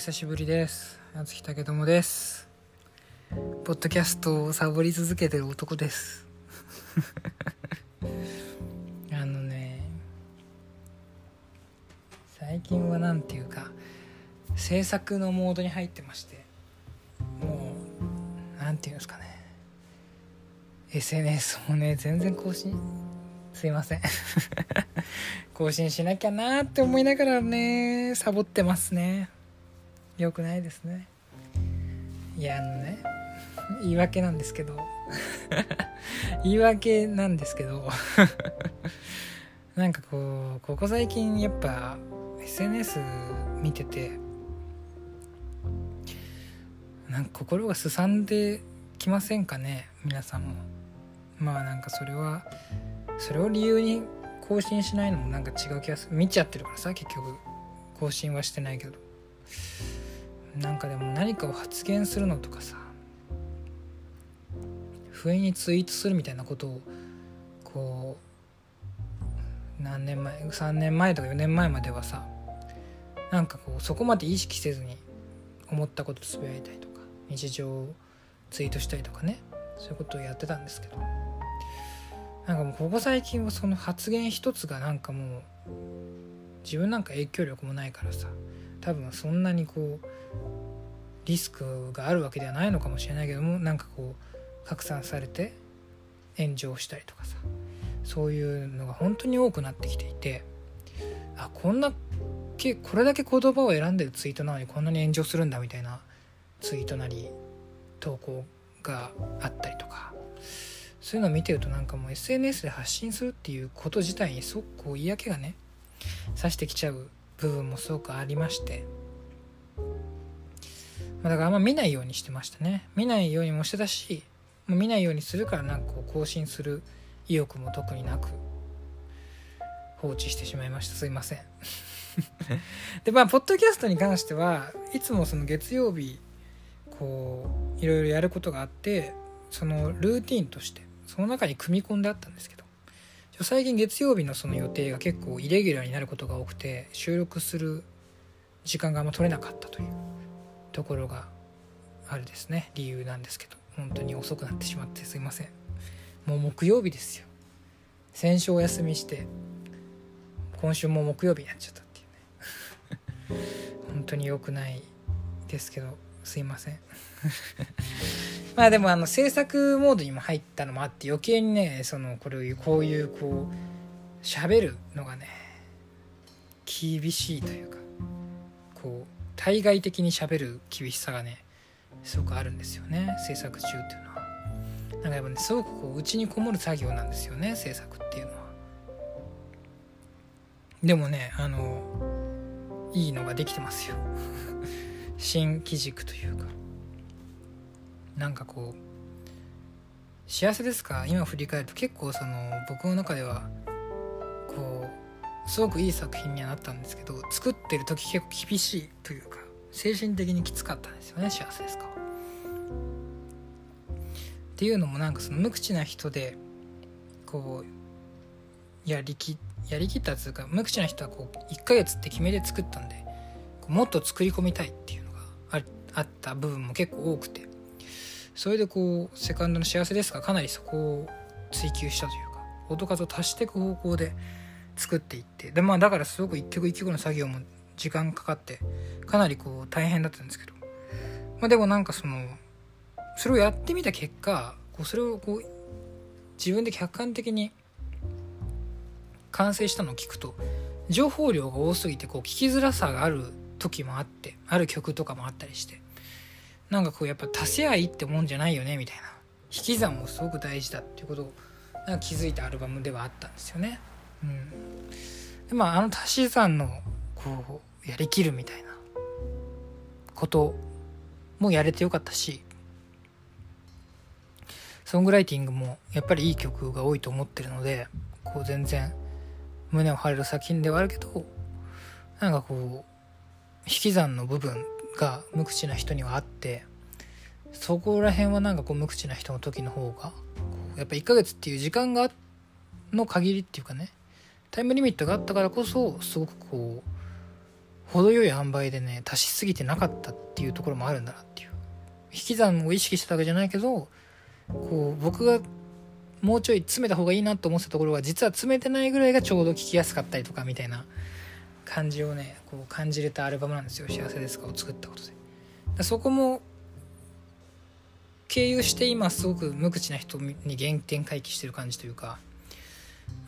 久しぶりです。夏木武友です。ポッドキャストをサボり続けてる男です。あのね最近は何ていうか制作のモードに入ってましてもう何て言うんですかね。SNS もね全然更新すいません。更新しなきゃなって思いながらねサボってますね良くないですね。いやあのね言い訳なんですけど。言い訳なんですけど。なんかこうここ最近やっぱ SNS 見ててなんか心がすさんできませんかね？皆さんも。まあなんかそれはそれを理由に更新しないのもなんか違う気がする。見ちゃってるからさ結局。更新はしてないけどなんかでも何かを発言するのとかさ不意にツイートするみたいなことをこう何年前3年前とか4年前まではさなんかこうそこまで意識せずに思ったことつぶやいたりとか日常をツイートしたりとかねそういうことをやってたんですけどなんかもうここ最近はその発言一つがなんかもう自分なんか影響力もないからさ多分そんなにこうリスクがあるわけではないのかもしれないけどもなんかこう拡散されて炎上したりとかさそういうのが本当に多くなってきていてあこんなけこれだけ言葉を選んでるツイートなのにこんなに炎上するんだみたいなツイートなり投稿があったりとかそういうのを見てるとなんかもう SNS で発信するっていうこと自体にすごくこう嫌気がねさしてきちゃう部分もすごくありまして、ま、だからあんま見ないようにしてましたね。見ないようにもしてたしもう見ないようにするからなんかこう更新する意欲も特になく放置してしまいました。すいません。でまあポッドキャストに関してはいつもその月曜日こういろいろやることがあってそのルーティンとしてその中に組み込んであったんですけど最近月曜日のその予定が結構イレギュラーになることが多くて収録する時間があんま取れなかったというところがあるですね。理由なんですけど本当に遅くなってしまってすいません。もう木曜日ですよ。先週お休みして今週も木曜日になっちゃったっていうね。本当に良くないですけどすいません。まあでもあの制作モードにも入ったのもあって余計にねそのこれをこういうこう喋るのがね厳しいというかこう対外的に喋る厳しさがねすごくあるんですよね制作中っていうのは。なんかやっぱねすごくこう内にこもる作業なんですよね制作っていうのは。でもねあのいいのができてますよ。新機軸というか。なんかこう幸せですか？今振り返ると結構その僕の中ではこうすごくいい作品にはなったんですけど作ってる時結構厳しいというか精神的にきつかったんですよね幸せですか？っていうのもなんかその無口な人でこうやりきやりきったっていうか無口な人はこう1ヶ月って決めて作ったんでもっと作り込みたいっていうのがあった部分も結構多くて。それでこうセカンドの幸せですがかなりそこを追求したというか音数を足していく方向で作っていってでまあだからすごく一曲一曲の作業も時間かかってかなりこう大変だったんですけど。まあでもなんかそのそれをやってみた結果こうそれをこう自分で客観的に完成したのを聞くと情報量が多すぎてこう聞きづらさがある時もあってある曲とかもあったりして。なんかこうやっぱ足せ合いってもんじゃないよねみたいな引き算もすごく大事だっていうことをなんか気づいたアルバムではあったんですよね。うん、でまああの足し算のこうやりきるみたいなこともやれてよかったしソングライティングもやっぱりいい曲が多いと思ってるのでこう全然胸を張れる作品ではあるけどなんかこう引き算の部分が無口な人にはあってそこら辺はなんかこう無口な人の時の方がやっぱ1ヶ月っていう時間がの限りっていうかねタイムリミットがあったからこそすごくこう程よい塩梅でね足しすぎてなかったっていうところもあるんだなっていう。引き算を意識してたわけじゃないけどこう僕がもうちょい詰めた方がいいなと思ってたところが実は詰めてないぐらいがちょうど聴きやすかったりとかみたいな感じをねこう感じれたアルバムなんですよ「幸せですか?」を作ったことで。そこも経由して今すごく無口な人に原点回帰してる感じというか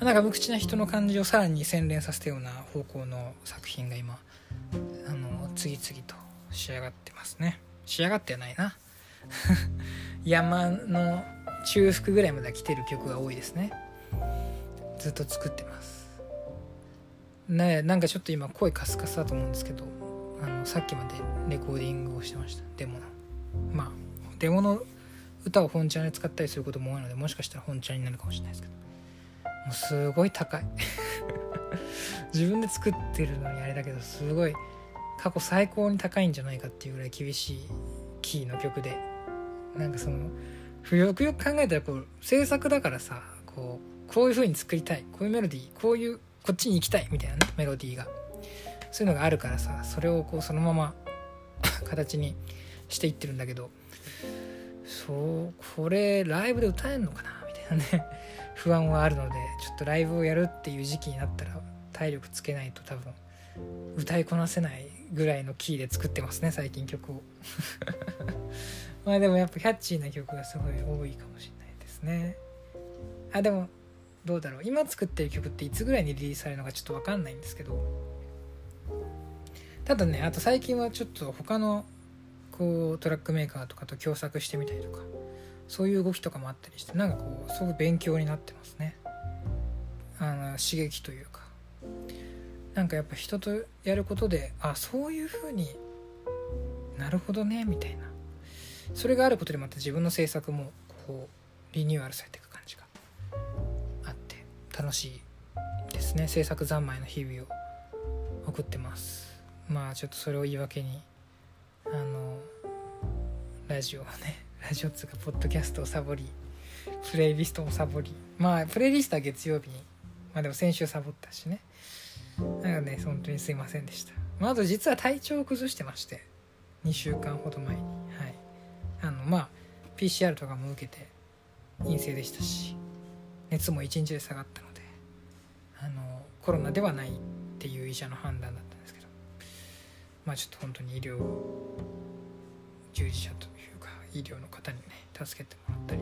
なんか無口な人の感じをさらに洗練させたような方向の作品が今あの次々と仕上がってますね。仕上がってはないな。山の中腹ぐらいまで来てる曲が多いですね。ずっと作ってます。ねなんかちょっと今声カスカスだと思うんですけどあのさっきまでレコーディングをしてました。デモの。まあデモの歌を本ちゃんで使ったりすることも多いのでもしかしたら本ちゃんになるかもしれないですけど。もうすごい高い。自分で作ってるのにあれだけどすごい過去最高に高いんじゃないかっていうぐらい厳しいキーの曲で。なんかそのよくよく考えたらこう制作だからさこうこういう風に作りたい。こういうメロディーこういうこっちに行きたいみたいなねメロディーが。そういうのがあるからさそれをこうそのまま 形にしていってるんだけどそうこれライブで歌えんのかなみたいなね 不安はあるのでちょっとライブをやるっていう時期になったら体力つけないと多分歌いこなせないぐらいのキーで作ってますね最近曲を。まあでもやっぱキャッチーな曲がすごい多いかもしれないですね。あでもどうだろう。今作ってる曲っていつぐらいにリリースされるのかちょっと分かんないんですけど。ただねあと最近はちょっと他のこうトラックメーカーとかと共作してみたりとかそういう動きとかもあったりしてなんかこうすごく勉強になってますね。あの刺激というか。なんかやっぱ人とやることであそういう風になるほどねみたいな。それがあることでまた自分の制作もこうリニューアルされて楽しいですね。制作三昧の日々を送ってます。まあちょっとそれを言い訳にあのラジオをね ラジオっつうかポッドキャストをサボりプレイリストもサボり。まあプレイリストは月曜日にまあでも先週サボったしね。なんかね本当にすいませんでした、まあ、あと実は体調を崩してまして2週間ほど前に。はい。あのまあ PCR とかも受けて陰性でしたし熱も1日で下がったのであのコロナではないっていう医者の判断だったんですけどまあちょっと本当に医療従事者というか医療の方にね助けてもらったり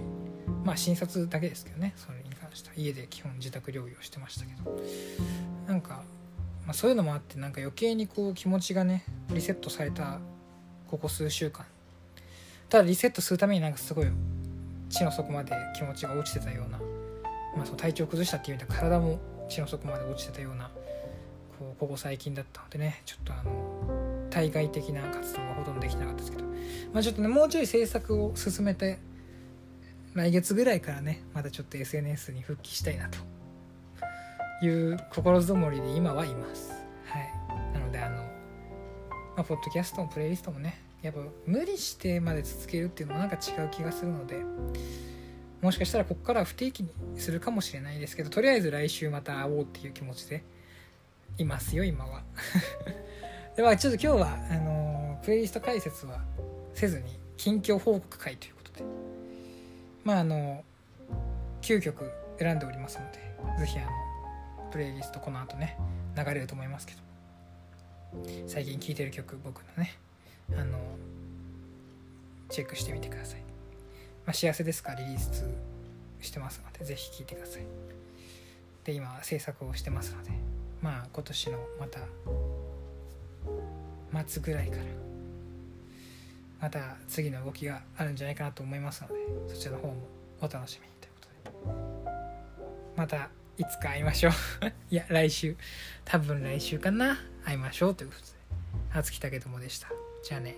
まあ診察だけですけどねそれに関しては。家で基本自宅療養してましたけどなんか、まあ、そういうのもあってなんか余計にこう気持ちがねリセットされたここ数週間。ただリセットするためになんかすごい地の底まで気持ちが落ちてたような、まあ、その体調崩したっていう意味で体も地の底まで落ちてたようなこうここ最近だったのでねちょっとあの対外的な活動はほとんどできなかったですけど、まあ、ちょっとねもうちょい制作を進めて来月ぐらいからねまたちょっと SNS に復帰したいなと。いう心づもりで今はいます。はい。なのであの、まあ、ポッドキャストもプレイリストもねやっぱ無理してまで続けるっていうのもなんか違う気がするのでもしかしたらここから不定期にするかもしれないですけどとりあえず来週また会おうっていう気持ちでいますよ今は。ではちょっと今日はあのプレイリスト解説はせずに近況報告会ということで。まああの9曲選んでおりますので是非あのプレイリストこの後ね流れると思いますけど。最近聴いてる曲僕のねあのチェックしてみてください、まあ、幸せですかリリースしてますので是非聴いてください。で今制作をしてますので。まあ今年のまた末ぐらいからまた次の動きがあるんじゃないかなと思いますのでそちらの方もお楽しみにということで。またいつか会いましょう。いや来週。多分来週かな。会いましょうということで。初木武友でした。じゃあね。